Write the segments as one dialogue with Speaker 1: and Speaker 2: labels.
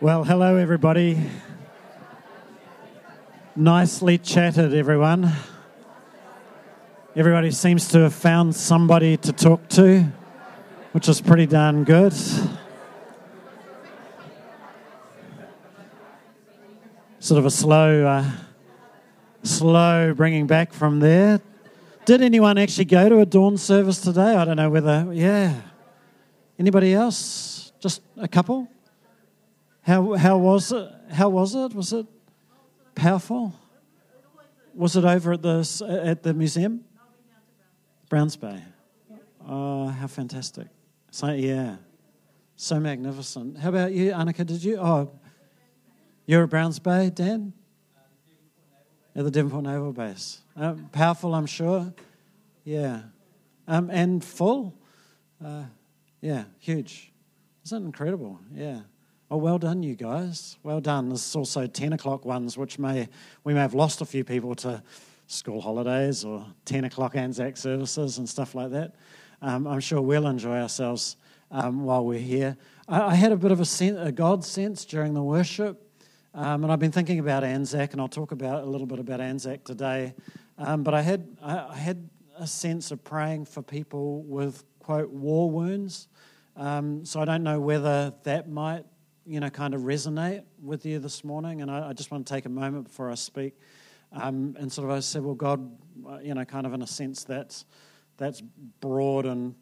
Speaker 1: Well, hello, everybody. Nicely chatted, everyone. Everybody seems to have found somebody to talk to, which is pretty darn good. Sort of a slow, uh, slow bringing back from there. Did anyone actually go to a dawn service today? I don't know whether, yeah. Anybody else? Just a couple? How, how was it? How was it? Was it powerful? Was it over at the, at the museum? Browns Bay. Oh, how fantastic. So, yeah, so magnificent. How about you, Annika? Did you? Oh, you're at Browns Bay, Dan? At the Devonport Naval Base. Uh, powerful, I'm sure. Yeah. Um, and full. Uh, yeah, huge. Isn't incredible? Yeah. Oh, well done, you guys. Well done. There's also 10 o'clock ones, which may we may have lost a few people to school holidays or 10 o'clock Anzac services and stuff like that. Um, I'm sure we'll enjoy ourselves um, while we're here. I, I, had a bit of a, sen- a God sense during the worship, um, and I've been thinking about Anzac, and I'll talk about a little bit about Anzac today. Um, but I had I, I, had a sense of praying for people with quote war wounds. Um, so I don't know whether that might you know, kind of resonate with you this morning. And I, I just want to take a moment before I speak um, and sort of I said, well, God, uh, you know, kind of in a sense that's, that's broad and,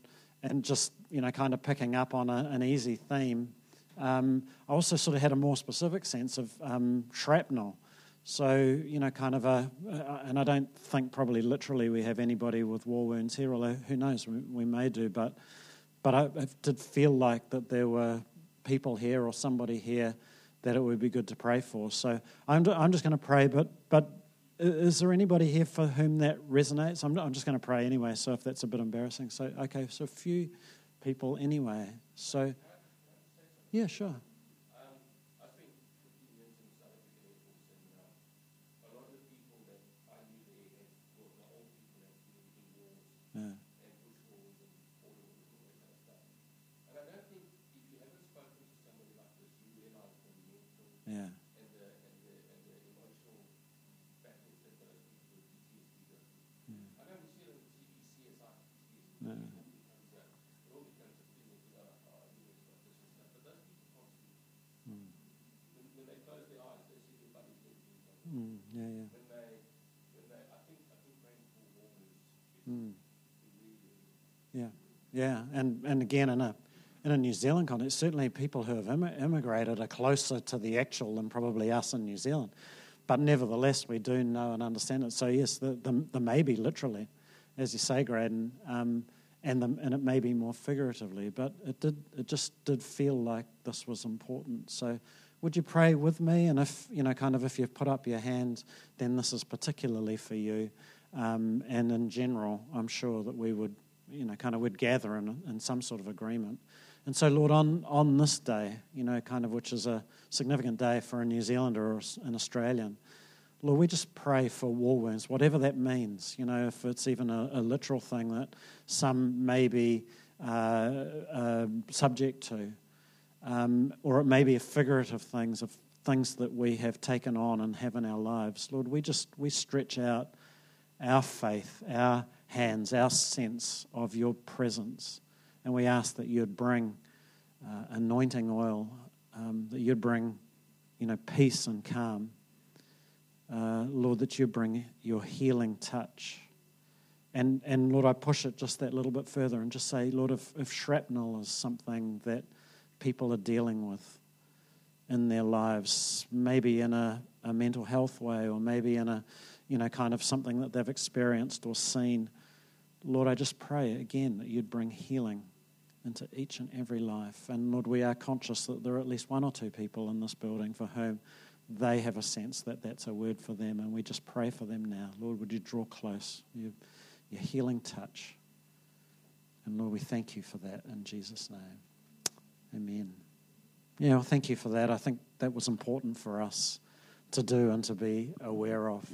Speaker 1: and just, you know, kind of picking up on a, an easy theme. Um, I also sort of had a more specific sense of um, shrapnel. So, you know, kind of a, and I don't think probably literally we have anybody with war wounds here, although who knows, we, we may do, but, but I, I did feel like that there were people here or somebody here that it would be good to pray for. So I'm, I'm just going to pray, but, but is there anybody here for whom that resonates? I'm, I'm just going to pray anyway, so if that's a bit embarrassing. So, okay, so a few people anyway. So, yeah, sure. Yeah, and and again in a in a New Zealand context, certainly people who have immigrated are closer to the actual than probably us in New Zealand. But nevertheless, we do know and understand it. So yes, the the, the maybe literally, as you say, Graydon, um, and the, and it may be more figuratively, but it did it just did feel like this was important. So would you pray with me? And if you know, kind of, if you've put up your hand, then this is particularly for you. Um, and in general, I'm sure that we would you know, kind of would gather in, in some sort of agreement. And so, Lord, on, on this day, you know, kind of which is a significant day for a New Zealander or an Australian, Lord, we just pray for war wounds, whatever that means. You know, if it's even a, a literal thing that some may be uh, uh, subject to, um, or it may be a figurative things of things that we have taken on and have in our lives. Lord, we just we stretch out our faith, our hands, our sense of your presence. And we ask that you'd bring uh, anointing oil, um, that you'd bring, you know, peace and calm. Uh, Lord, that you bring your healing touch. And, and Lord, I push it just that little bit further and just say, Lord, if, if shrapnel is something that people are dealing with in their lives, maybe in a, a mental health way or maybe in a you know, kind of something that they've experienced or seen. Lord, I just pray again that you'd bring healing into each and every life. And Lord, we are conscious that there are at least one or two people in this building for whom they have a sense that that's a word for them. And we just pray for them now. Lord, would you draw close your, your healing touch? And Lord, we thank you for that in Jesus' name. Amen. Yeah, well, thank you for that. I think that was important for us to do and to be aware of.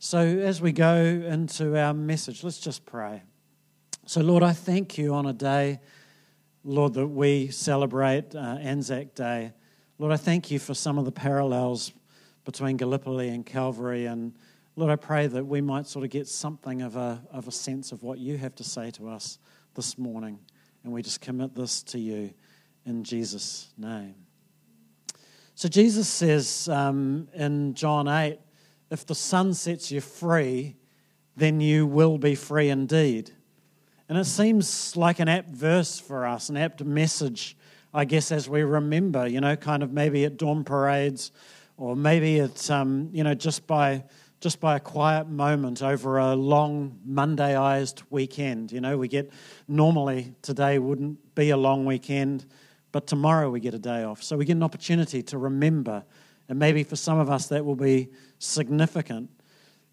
Speaker 1: So, as we go into our message, let's just pray. So, Lord, I thank you on a day, Lord, that we celebrate uh, Anzac Day. Lord, I thank you for some of the parallels between Gallipoli and Calvary. And Lord, I pray that we might sort of get something of a, of a sense of what you have to say to us this morning. And we just commit this to you in Jesus' name. So, Jesus says um, in John 8, if the Son sets you free, then you will be free indeed. And it seems like an apt verse for us, an apt message, I guess, as we remember, you know, kind of maybe at dawn parades or maybe it's, um, you know, just by, just by a quiet moment over a long Mondayized weekend. You know, we get, normally today wouldn't be a long weekend, but tomorrow we get a day off. So we get an opportunity to remember. And maybe for some of us that will be significant.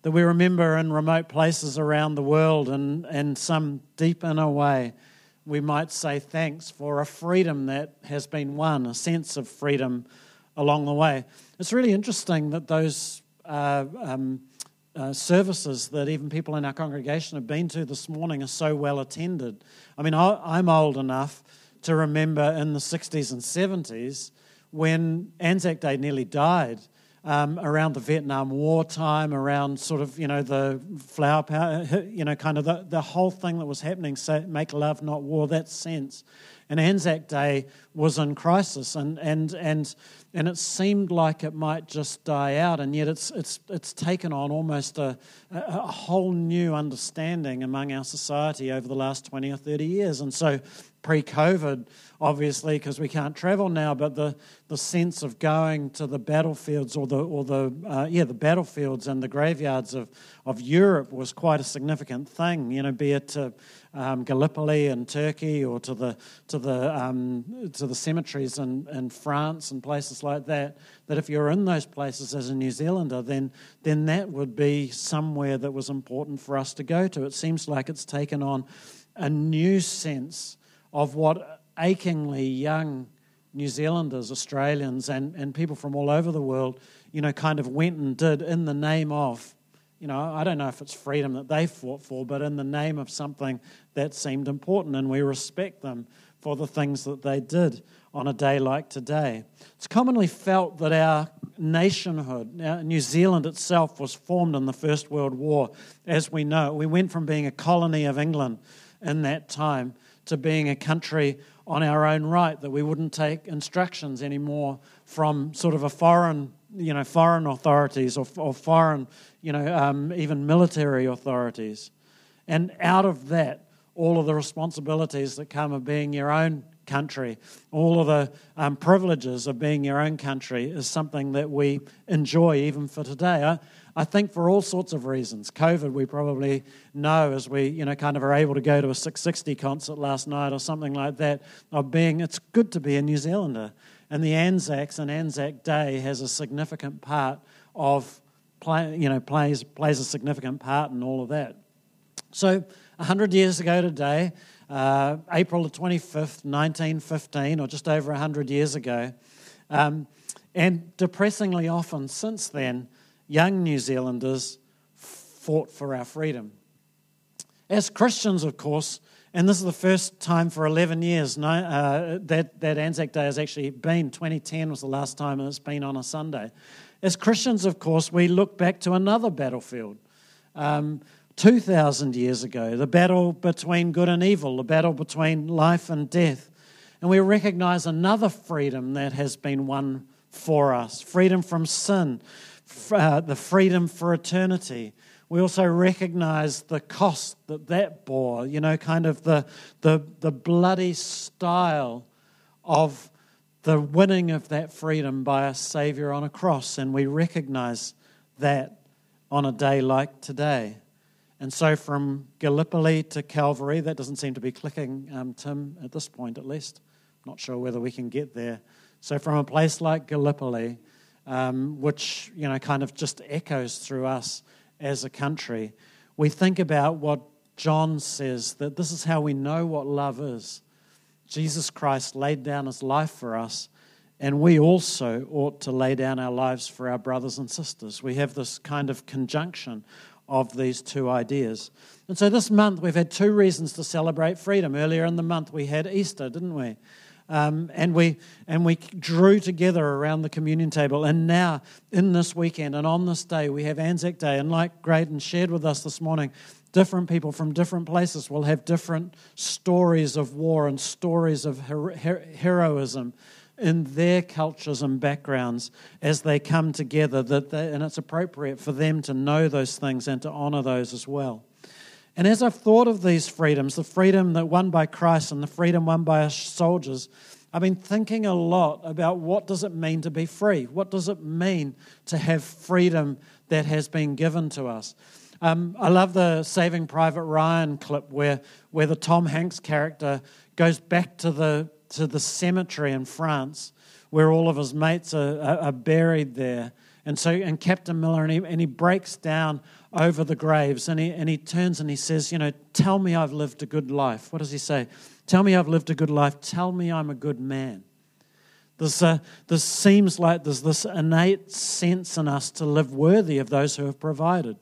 Speaker 1: That we remember in remote places around the world and, and some deep inner way, we might say thanks for a freedom that has been won, a sense of freedom along the way. It's really interesting that those uh, um, uh, services that even people in our congregation have been to this morning are so well attended. I mean, I'm old enough to remember in the 60s and 70s when Anzac Day nearly died um, around the Vietnam War time, around sort of, you know, the flower power, you know, kind of the, the whole thing that was happening, say, make love, not war, that sense. And Anzac Day was in crisis, and, and, and, and it seemed like it might just die out, and yet it's, it's, it's taken on almost a, a whole new understanding among our society over the last 20 or 30 years. And so pre COVID, obviously, because we can't travel now, but the, the sense of going to the battlefields or the, or the, uh, yeah, the battlefields and the graveyards of, of Europe was quite a significant thing, you know, be it to um, Gallipoli in Turkey or to the, to the, um, to the cemeteries in, in France and places like that, that if you're in those places as a New Zealander, then, then that would be somewhere that was important for us to go to. It seems like it's taken on a new sense of what achingly young New Zealanders, Australians, and, and people from all over the world, you know, kind of went and did in the name of, you know, I don't know if it's freedom that they fought for, but in the name of something that seemed important, and we respect them for the things that they did on a day like today. It's commonly felt that our nationhood, New Zealand itself, was formed in the First World War, as we know. We went from being a colony of England in that time to being a country on our own right, that we wouldn't take instructions anymore from sort of a foreign, you know, foreign authorities or, or foreign, you know, um, even military authorities. And out of that, all of the responsibilities that come of being your own country, all of the um, privileges of being your own country is something that we enjoy even for today. I, I think for all sorts of reasons. COVID, we probably know as we, you know, kind of are able to go to a Six60 concert last night or something like that, of being, it's good to be a New Zealander. And the Anzacs and Anzac Day has a significant part of, play, you know, plays, plays a significant part in all of that. So, 100 years ago today, uh, April the 25th, 1915, or just over 100 years ago, um, and depressingly often since then, young New Zealanders fought for our freedom. As Christians, of course, and this is the first time for 11 years no, uh, that, that Anzac Day has actually been. 2010 was the last time it's been on a Sunday. As Christians, of course, we look back to another battlefield. Um, 2,000 years ago, the battle between good and evil, the battle between life and death. And we recognize another freedom that has been won for us freedom from sin, uh, the freedom for eternity. We also recognize the cost that that bore, you know, kind of the, the, the bloody style of the winning of that freedom by a Savior on a cross. And we recognize that on a day like today. And so from Gallipoli to Calvary, that doesn't seem to be clicking, um, Tim, at this point at least. Not sure whether we can get there. So from a place like Gallipoli, um, which you know kind of just echoes through us as a country, we think about what John says that this is how we know what love is. Jesus Christ laid down his life for us, and we also ought to lay down our lives for our brothers and sisters. We have this kind of conjunction of these two ideas. And so this month we've had two reasons to celebrate freedom. Earlier in the month we had Easter, didn't we? Um, and we and we drew together around the communion table. And now, in this weekend and on this day, we have Anzac Day. And like Graydon shared with us this morning, different people from different places will have different stories of war and stories of her- heroism in their cultures and backgrounds as they come together. That they, and it's appropriate for them to know those things and to honor those as well. And as I've thought of these freedoms, the freedom that won by Christ and the freedom won by our soldiers, I've been thinking a lot about what does it mean to be free? What does it mean to have freedom that has been given to us? Um, I love the Saving Private Ryan clip where, where the Tom Hanks character goes back to the, to the cemetery in France where all of his mates are, are, are buried there. And so, and Captain Miller, and he, and he breaks down over the graves and he, and he turns and he says, You know, tell me I've lived a good life. What does he say? Tell me I've lived a good life. Tell me I'm a good man. This, uh, this seems like there's this innate sense in us to live worthy of those who have provided.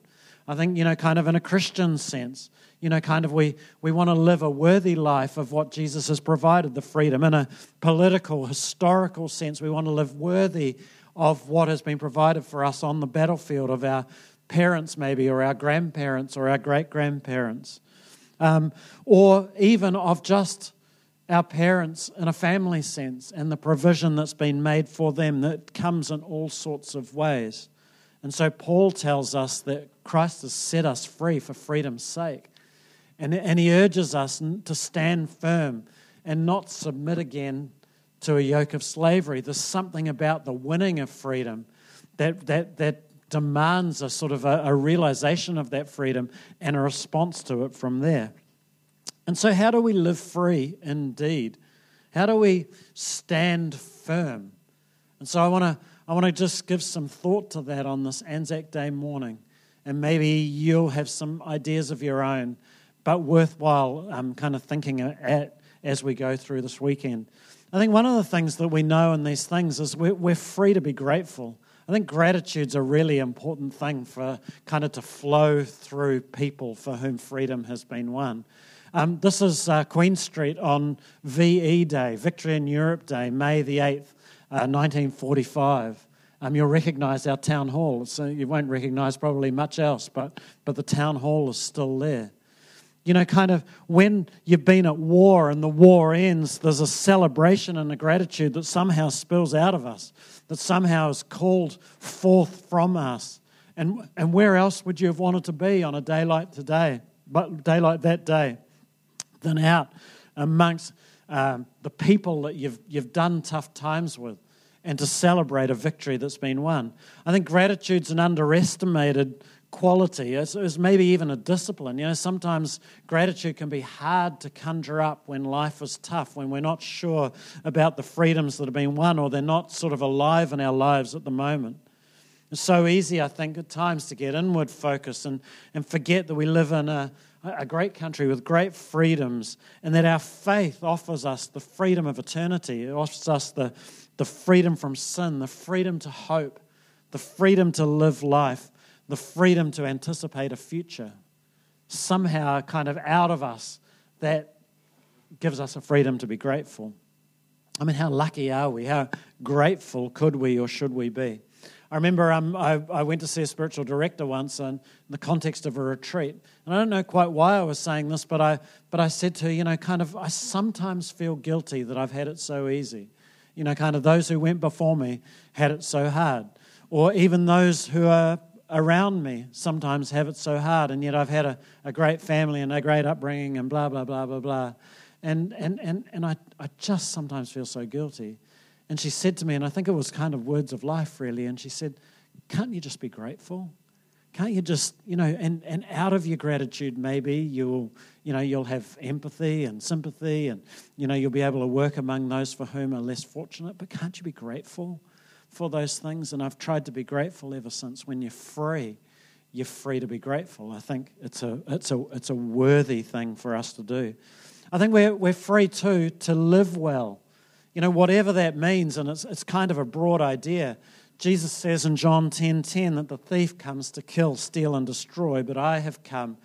Speaker 1: I think, you know, kind of in a Christian sense, you know, kind of we, we want to live a worthy life of what Jesus has provided, the freedom. In a political, historical sense, we want to live worthy of what has been provided for us on the battlefield of our parents, maybe, or our grandparents, or our great grandparents, um, or even of just our parents in a family sense and the provision that's been made for them that comes in all sorts of ways. And so Paul tells us that Christ has set us free for freedom's sake. And, and he urges us to stand firm and not submit again to a yoke of slavery. There's something about the winning of freedom that, that, that demands a sort of a, a realization of that freedom and a response to it from there. And so, how do we live free indeed? How do we stand firm? And so, I want to I want to just give some thought to that on this Anzac Day morning, and maybe you'll have some ideas of your own, but worthwhile um, kind of thinking at as we go through this weekend. I think one of the things that we know in these things is we're, we're free to be grateful. I think gratitude's a really important thing for kind of to flow through people for whom freedom has been won. Um, this is uh, Queen Street on VE Day, Victory in Europe Day, May the 8th, uh, 1945. Um, you'll recognize our town hall. So you won't recognize probably much else, but, but the town hall is still there. You know, kind of when you've been at war and the war ends, there's a celebration and a gratitude that somehow spills out of us that somehow is called forth from us. And, and where else would you have wanted to be on a day like today, but day like that day, than out amongst um, the people that you've, you've done tough times with and to celebrate a victory that's been won? I think gratitude's an underestimated quality. It's, it's, maybe even a discipline. You know, sometimes gratitude can be hard to conjure up when life is tough, when we're not sure about the freedoms that have been won or they're not sort of alive in our lives at the moment. It's so easy, I think, at times to get inward focus and, and forget that we live in a, a great country with great freedoms and that our faith offers us the freedom of eternity. It offers us the, the freedom from sin, the freedom to hope, the freedom to live life the freedom to anticipate a future. Somehow, kind of out of us, that gives us a freedom to be grateful. I mean, how lucky are we? How grateful could we or should we be? I remember um, I, I, went to see a spiritual director once in the context of a retreat. And I don't know quite why I was saying this, but I, but I said to her, you know, kind of, I sometimes feel guilty that I've had it so easy. You know, kind of those who went before me had it so hard. Or even those who are around me sometimes have it so hard, and yet I've had a, a great family and a great upbringing and blah, blah, blah, blah, blah. And, and, and, and I, I just sometimes feel so guilty. And she said to me, and I think it was kind of words of life really, and she said, Can't you just be grateful? can't you just, you know, and, and out of your gratitude, maybe you'll, you know, you'll have empathy and sympathy and, you know, you'll be able to work among those for whom are less fortunate. But can't you be grateful for those things? And I've tried to be grateful ever since. When you're free, you're free to be grateful. I think it's a, it's a, it's a worthy thing for us to do. I think we're, we're free too to live well. You know, whatever that means, and it's, it's kind of a broad idea. Jesus says in John 10:10 10, 10, that the thief comes to kill, steal, and destroy, but I have come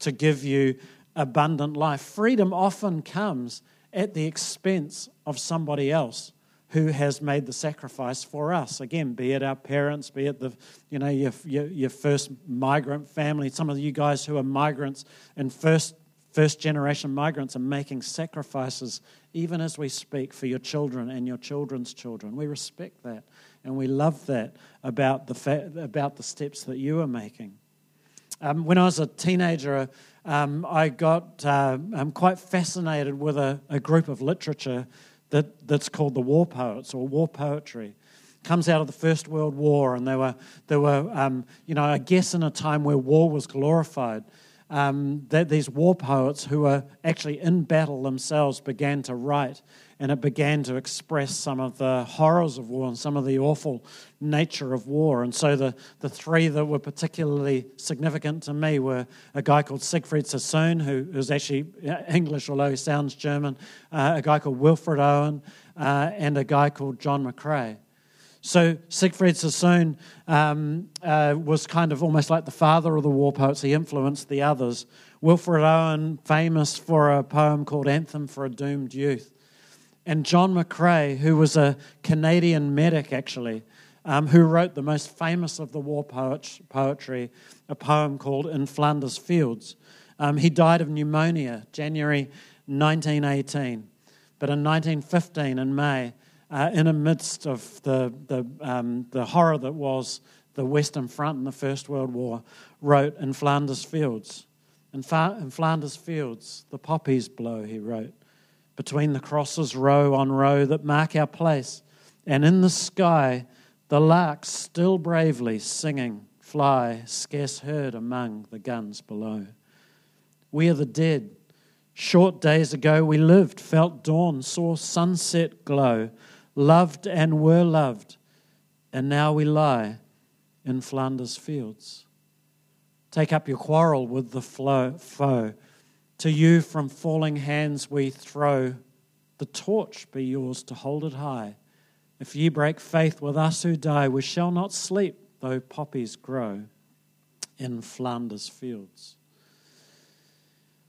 Speaker 1: to give you abundant life. Freedom often comes at the expense of somebody else who has made the sacrifice for us. Again, be it our parents, be it the you know your, your, your first migrant family. Some of you guys who are migrants and first first generation migrants are making sacrifices even as we speak for your children and your children's children. We respect that and we love that about the, fa- about the steps that you are making. Um, when I was a teenager, um, I got uh, I'm quite fascinated with a, a, group of literature that, that's called the war poets or war poetry. Comes out of the First World War, and they were, they were um, you know, I guess in a time where war was glorified um, that these war poets who were actually in battle themselves began to write, and it began to express some of the horrors of war and some of the awful nature of war. And so the, the three that were particularly significant to me were a guy called Siegfried Sassoon, who is actually English, although he sounds German, uh, a guy called Wilfred Owen, uh, and a guy called John McCrae. So Siegfried Sassoon um, uh, was kind of almost like the father of the war poets. He influenced the others. Wilfred Owen, famous for a poem called Anthem for a Doomed Youth. And John McCrae, who was a Canadian medic actually, um, who wrote the most famous of the war poet- poetry, a poem called In Flanders Fields. Um, he died of pneumonia January 1918. But in 1915, in May, uh, in the midst of the, the, um, the horror that was the Western Front in the First World War, wrote in Flanders Fields. In, Fa- in Flanders Fields, the poppies blow, he wrote, between the crosses, row on row, that mark our place. And in the sky, the larks still bravely singing fly, scarce heard among the guns below. We are the dead. Short days ago we lived, felt dawn, saw sunset glow loved and were loved, and now we lie in Flanders fields. Take up your quarrel with the foe. To you from falling hands we throw. The torch be yours to hold it high. If ye break faith with us who die, we shall not sleep, though poppies grow in Flanders fields.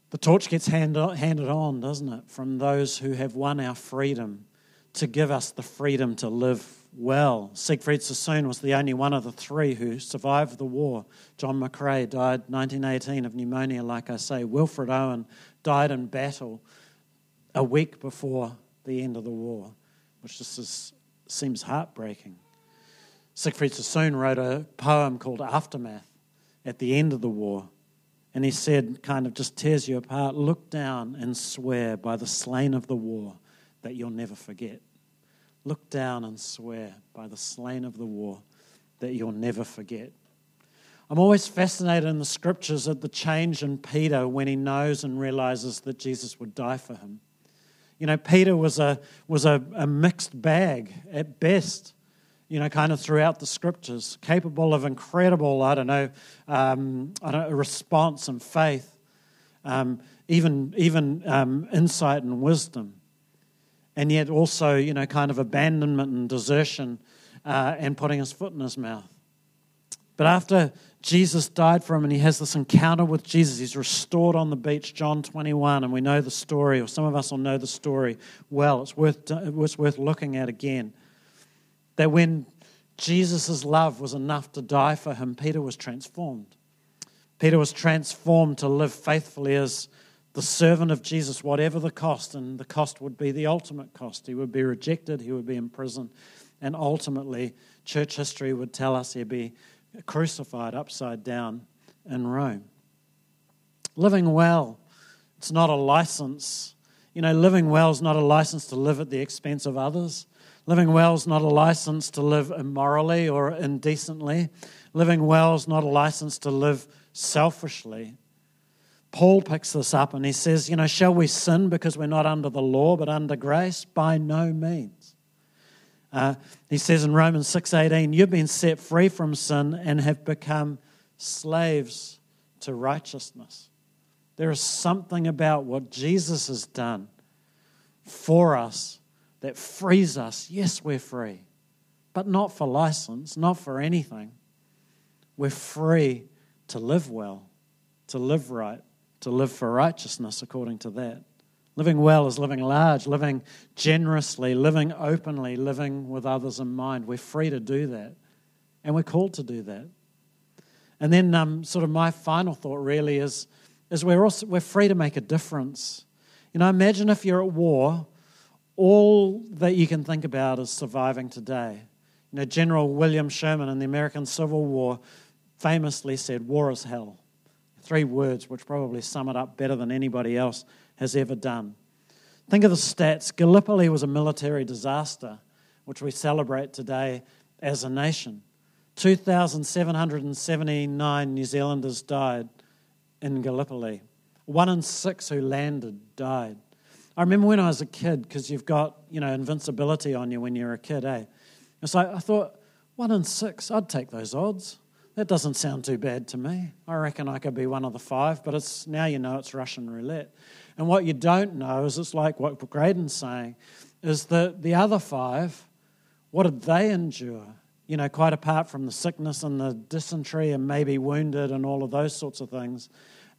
Speaker 1: The torch gets handed on, doesn't it, from those who have won our freedom to give us the freedom to live well. Siegfried Sassoon was the only one of the three who survived the war. John McCrae died 1918 of pneumonia, like I say. Wilfred Owen died in battle a week before the end of the war, which just is, seems heartbreaking. Siegfried Sassoon wrote a poem called Aftermath at the end of the war. And he said, kind of just tears you apart look down and swear by the slain of the war that you'll never forget. Look down and swear by the slain of the war that you'll never forget. I'm always fascinated in the scriptures at the change in Peter when he knows and realizes that Jesus would die for him. You know, Peter was a, was a, a mixed bag at best, you know, kind of throughout the scriptures, capable of incredible, I don't know, um, I don't response and faith, um, even, even um, insight and wisdom and yet also, you know, kind of abandonment and desertion uh, and putting his foot in his mouth. But after Jesus died for him and he has this encounter with Jesus, he's restored on the beach, John 21, and we know the story, or some of us will know the story well. It's worth, it's worth looking at again. That when Jesus' love was enough to die for him, Peter was transformed. Peter was transformed to live faithfully as the servant of Jesus, whatever the cost, and the cost would be the ultimate cost. He would be rejected, he would be imprisoned, and ultimately, church history would tell us he'd be crucified upside down in Rome. Living well, it's not a license. You know, living well is not a license to live at the expense of others. Living well is not a license to live immorally or indecently. Living well is not a license to live selfishly. Paul picks this up and he says, You know, shall we sin because we're not under the law but under grace? By no means. Uh, he says in Romans 6:18, "You've been set free from sin and have become slaves to righteousness." There is something about what Jesus has done for us that frees us. Yes, we're free, but not for license, not for anything. We're free to live well, to live right, to live for righteousness according to that. Living well is living large, living generously, living openly, living with others in mind. We're free to do that, and we're called to do that. And then, um, sort of, my final thought really is, is we're also we're free to make a difference. You know, imagine if you're at war, all that you can think about is surviving today. You know, General William Sherman in the American Civil War famously said, "War is hell." Three words which probably sum it up better than anybody else has ever done. Think of the stats. Gallipoli was a military disaster, which we celebrate today as a nation. 2,779 New Zealanders died in Gallipoli. One in six who landed died. I remember when I was a kid, because you've got, you know, invincibility on you when you're a kid, eh? So I thought, one in six, I'd take those odds. That doesn't sound too bad to me. I reckon I could be one of the five, but it's now you know it's Russian roulette. And what you don't know is it's like what Graydon's saying, is that the other five, what did they endure? You know, quite apart from the sickness and the dysentery and maybe wounded and all of those sorts of things.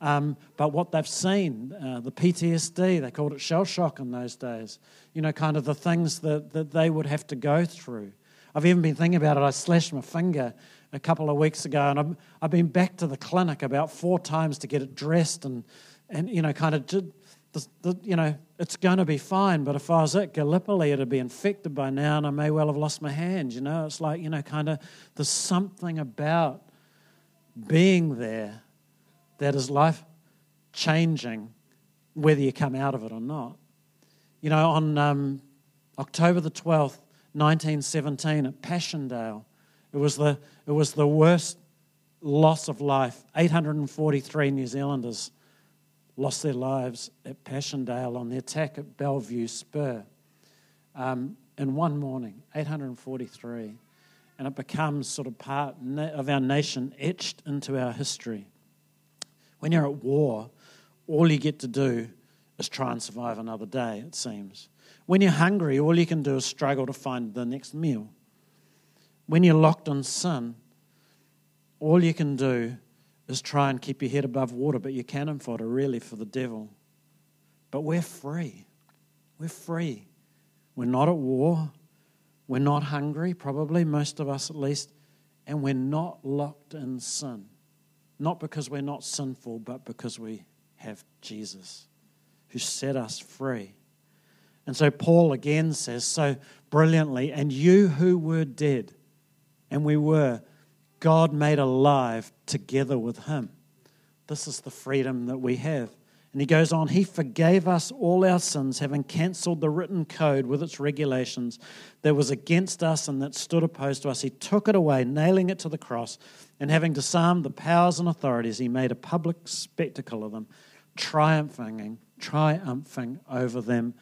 Speaker 1: Um, but what they've seen, uh, the PTSD, they called it shell shock in those days, you know, kind of the things that, that they would have to go through. I've even been thinking about it. I slashed my finger a couple of weeks ago, and I've, I've been back to the clinic about four times to get it dressed and, and you know, kind of the, you know, it's going to be fine. But if I was at Gallipoli, it'd be infected by now, and I may well have lost my hand. You know, it's like you know, kind of there's something about being there that is life changing, whether you come out of it or not. You know, on um, October the twelfth, nineteen seventeen, at Passchendaele, it was the it was the worst loss of life. Eight hundred and forty-three New Zealanders lost their lives at Passchendaele on the attack at Bellevue Spur um, in one morning, 843. And it becomes sort of part of our nation, etched into our history. When you're at war, all you get to do is try and survive another day, it seems. When you're hungry, all you can do is struggle to find the next meal. When you're locked in sin, all you can do is try and keep your head above water, but you're cannon fodder really for the devil. But we're free. We're free. We're not at war. We're not hungry, probably, most of us at least. And we're not locked in sin. Not because we're not sinful, but because we have Jesus who set us free. And so Paul again says so brilliantly, and you who were dead, and we were, God made alive together with him. This is the freedom that we have. And he goes on, He forgave us all our sins, having cancelled the written code with its regulations that was against us and that stood opposed to us. He took it away, nailing it to the cross, and having disarmed the powers and authorities, he made a public spectacle of them, triumphing, triumphing over them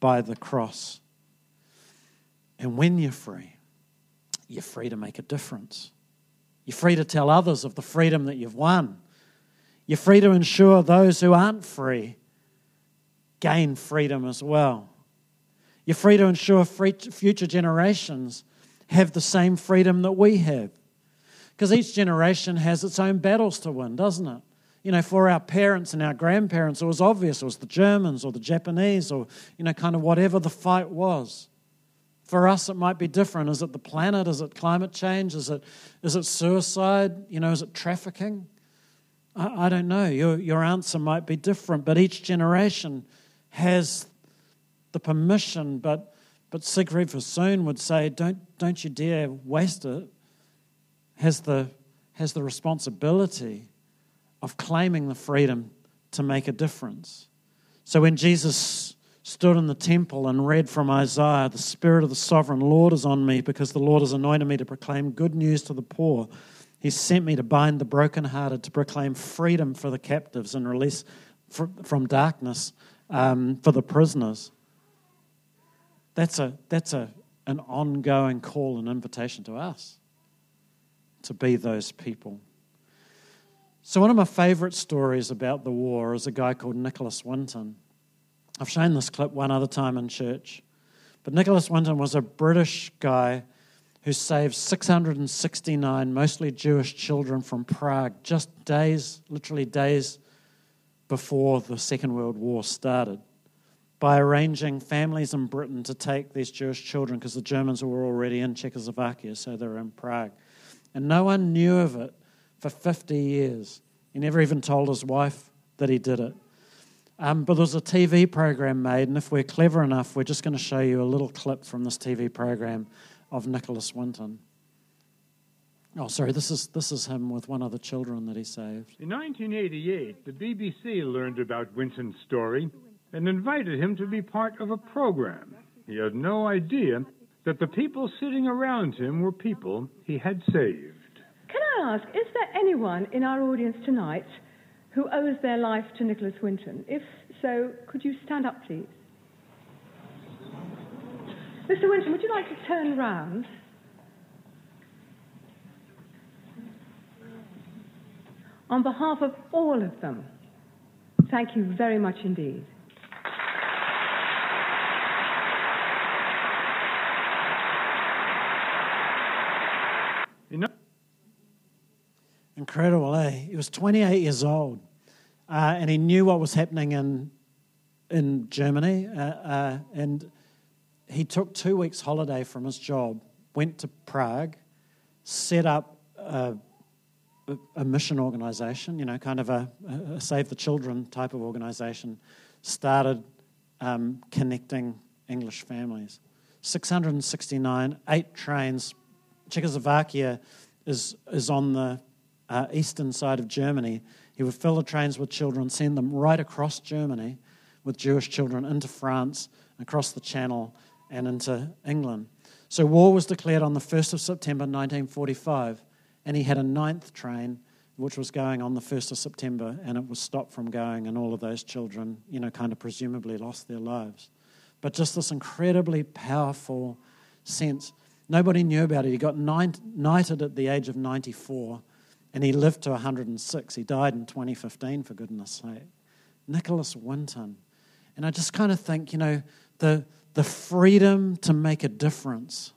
Speaker 1: by the cross. And when you're free, you're free to make a difference. You're free to tell others of the freedom that you've won. You're free to ensure those who aren't free gain freedom as well. You're free to ensure future generations have the same freedom that we have. Because each generation has its own battles to win, doesn't it? You know, for our parents and our grandparents, it was obvious it was the Germans or the Japanese or, you know, kind of whatever the fight was. For us, it might be different. Is it the planet? Is it climate change? Is it, is it suicide? You know, is it trafficking? I, I don't know. Your, your answer might be different, but each generation has the permission. But, but Siegfried Sassoon would say, don't, don't you dare waste it, has the, has the responsibility of claiming the freedom to make a difference. So when Jesus stood in the temple and read from Isaiah The Spirit of the sovereign Lord is on me because the Lord has anointed me to proclaim good news to the poor. He sent me to bind the brokenhearted, to proclaim freedom for the captives and release from darkness um, for the prisoners. That's, a, that's a, an ongoing call and invitation to us to be those people. So, one of my favorite stories about the war is a guy called Nicholas Winton. I've shown this clip one other time in church. But Nicholas Winton was a British guy who saved 669 mostly Jewish children from Prague just days, literally days before the Second World War started by arranging families in Britain to take these Jewish children because the Germans were already in Czechoslovakia, so they were in Prague. And no one knew of it for 50 years. He never even told his wife that he did it. Um, but there was a TV program made, and if we're clever enough, we're just going to show you a little clip from this TV program of Nicholas Winton. Oh, sorry, this is, this is him with one of the children that he saved.
Speaker 2: In 1988, the BBC learned about Winton's story and invited him to be part of a program. He had no idea that the people sitting around him were people he had saved.
Speaker 3: Can I ask, is there anyone in our audience tonight who owes their life to Nicholas Winton? If so, could you stand up, please? Mr. Winton, would you like to turn round? On behalf of all of them, thank you very much indeed.
Speaker 1: Incredible, eh? He was 28 years old, uh, and he knew what was happening in in Germany, uh, uh, and he took two weeks' holiday from his job, went to Prague, set up a, a mission organization, you know, kind of a, a, Save the Children type of organization, started um, connecting English families. 669, eight trains. Czechoslovakia is, is on the uh, eastern side of Germany. He would fill the trains with children, send them right across Germany with Jewish children into France, across the Channel, and into England. So war was declared on the 1st of September 1945, and he had a ninth train which was going on the 1st of September, and it was stopped from going, and all of those children, you know, kind of presumably lost their lives. But just this incredibly powerful sense. Nobody knew about it. He got knighted at the age of 94, and he lived to 106. He died in 2015, for goodness sake. Nicholas Winton. And I just kind of think, you know, the, the freedom to make a difference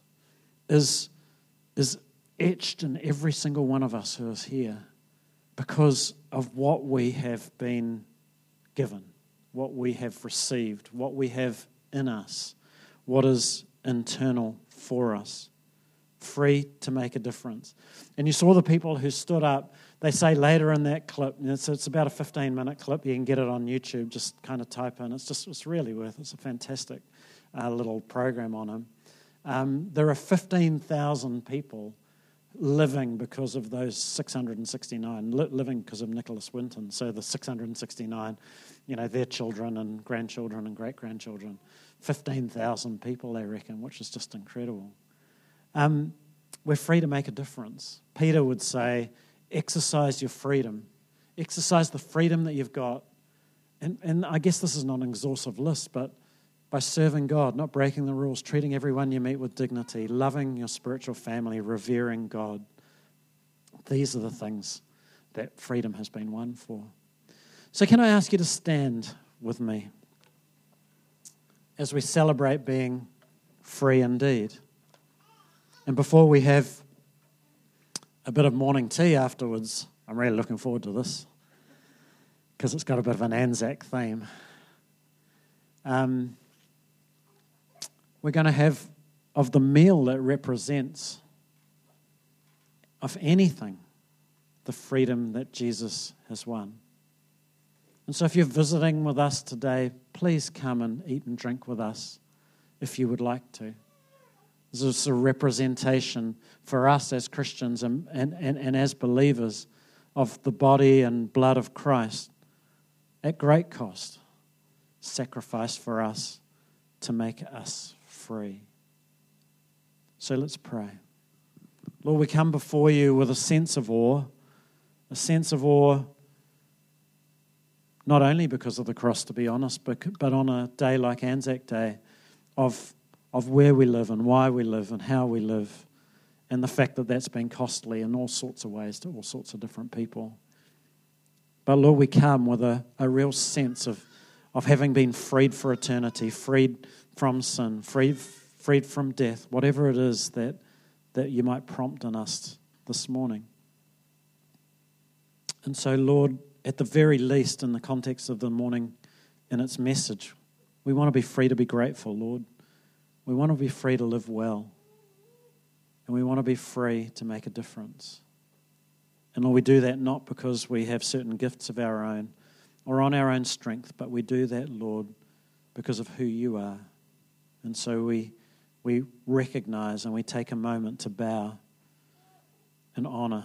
Speaker 1: is, is etched in every single one of us who is here because of what we have been given, what we have received, what we have in us, what is internal for us. Free to make a difference. And you saw the people who stood up. They say later in that clip, it's, it's about a 15 minute clip. You can get it on YouTube, just kind of type in. It's just it's really worth it. It's a fantastic uh, little program on him. Um, there are 15,000 people living because of those 669, li- living because of Nicholas Winton. So the 669, you know, their children and grandchildren and great grandchildren. 15,000 people, they reckon, which is just incredible. Um, we're free to make a difference. Peter would say, exercise your freedom, exercise the freedom that you've got. And, and I guess this is not an exhaustive list, but by serving God, not breaking the rules, treating everyone you meet with dignity, loving your spiritual family, revering God. These are the things that freedom has been won for. So, can I ask you to stand with me as we celebrate being free indeed? And before we have a bit of morning tea afterwards, I'm really looking forward to this because it's got a bit of an Anzac theme. Um, we're going to have of the meal that represents, of anything, the freedom that Jesus has won. And so, if you're visiting with us today, please come and eat and drink with us if you would like to. This is a representation for us as Christians and, and, and, and as believers of the body and blood of Christ at great cost, sacrificed for us to make us free. So let's pray.
Speaker 4: Lord, we come before you with a sense of awe, a sense of awe not only because of the cross, to be honest, but, but on a day like Anzac Day, of, of where we live and why we live and how we live, and the fact that that's been costly in all sorts of ways to all sorts of different people. But Lord, we come with a, a real sense of, of having been freed for eternity, freed from sin, freed, freed from death, whatever it is that, that you might prompt in us this morning. And so, Lord, at the very least, in the context of the morning and its message, we want to be free to be grateful, Lord. We want to be free to live well. And we want to be free to make a difference. And Lord, we do that not because we have certain gifts of our own or on our own strength, but we do that, Lord, because of who you are. And so we, we recognize and we take a moment to bow and honor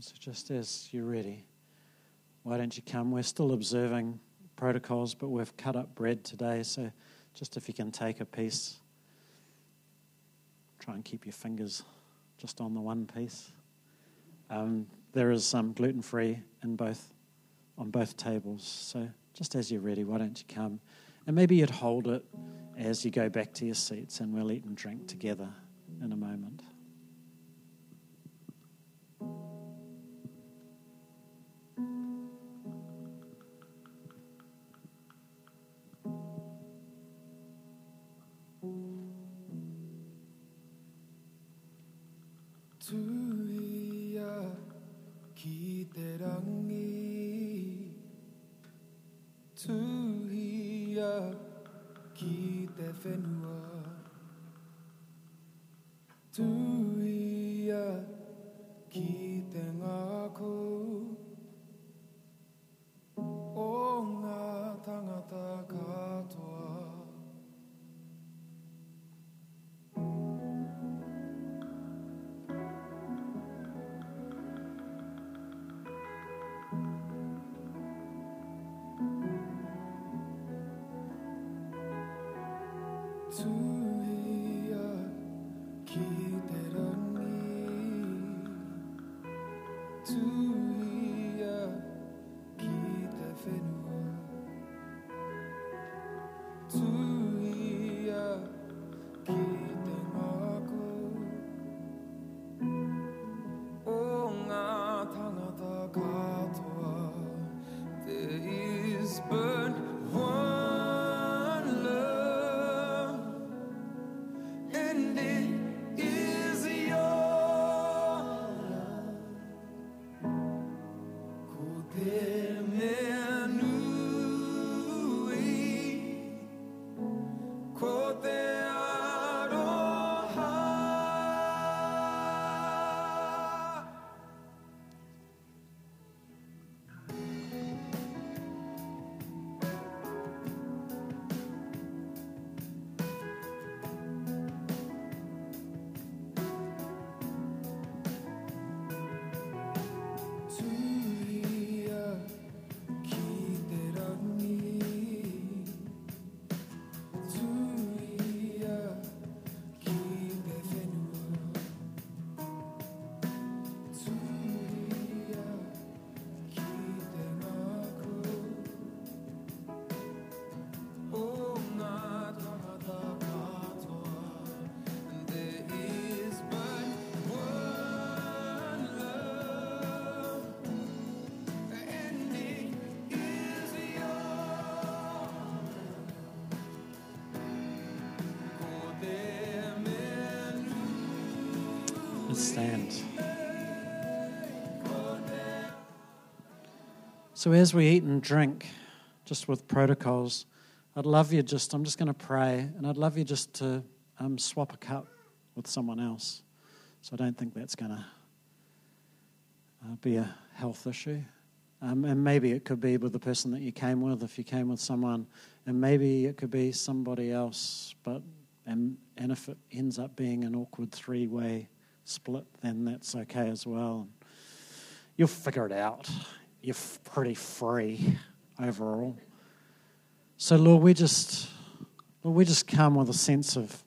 Speaker 4: So, just as you're ready, why don't you come? We're still observing protocols, but we've cut up bread today. So, just if you can take a piece, try and keep your fingers just on the one piece. Um, there is some gluten free in both on both tables. So, just as you're ready, why don't you come? And maybe you'd hold it as you go back to your seats, and we'll eat and drink together in a moment.
Speaker 1: to So as we eat and drink, just with protocols, I'd love you just, I'm just going to pray, and I'd love you just to um, swap a cup with someone else. So I don't think that's going to uh, be a health issue. Um, and maybe it could be with the person that you came with, if you came with someone, and maybe it could be somebody else. But and and if it ends up being an awkward three-way split, then that's okay as well. You'll figure it out you're pretty free overall. So, Lord, we just, Lord, we just come with a sense of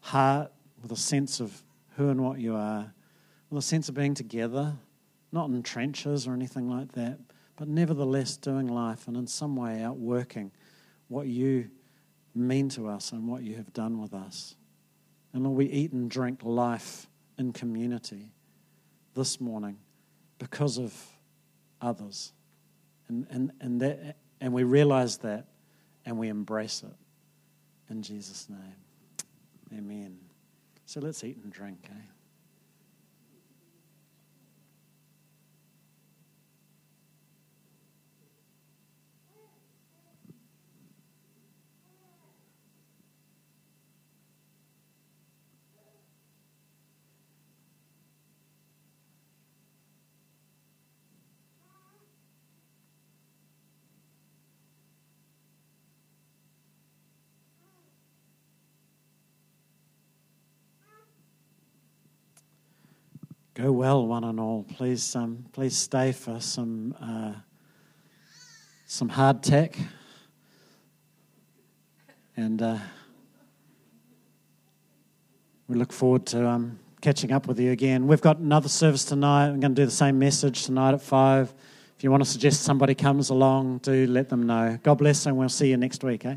Speaker 1: heart, with a sense of who and what you are, with a sense of being together, not in trenches or anything like that, but nevertheless doing life and in some way outworking what you mean to us and what you have done with us. And Lord, we eat and drink life in community this morning because of others. And, and, and, that, and we realize that and we embrace it. In Jesus' name. Amen. So let's eat and drink, eh? Go well, one and all. Please, um, please stay for some uh, some hardtack, and uh, we look forward to um, catching up with you again. We've got another service tonight. I'm going to do the same message tonight at five. If you want to suggest somebody comes along, do let them know. God bless, and we'll see you next week. Eh?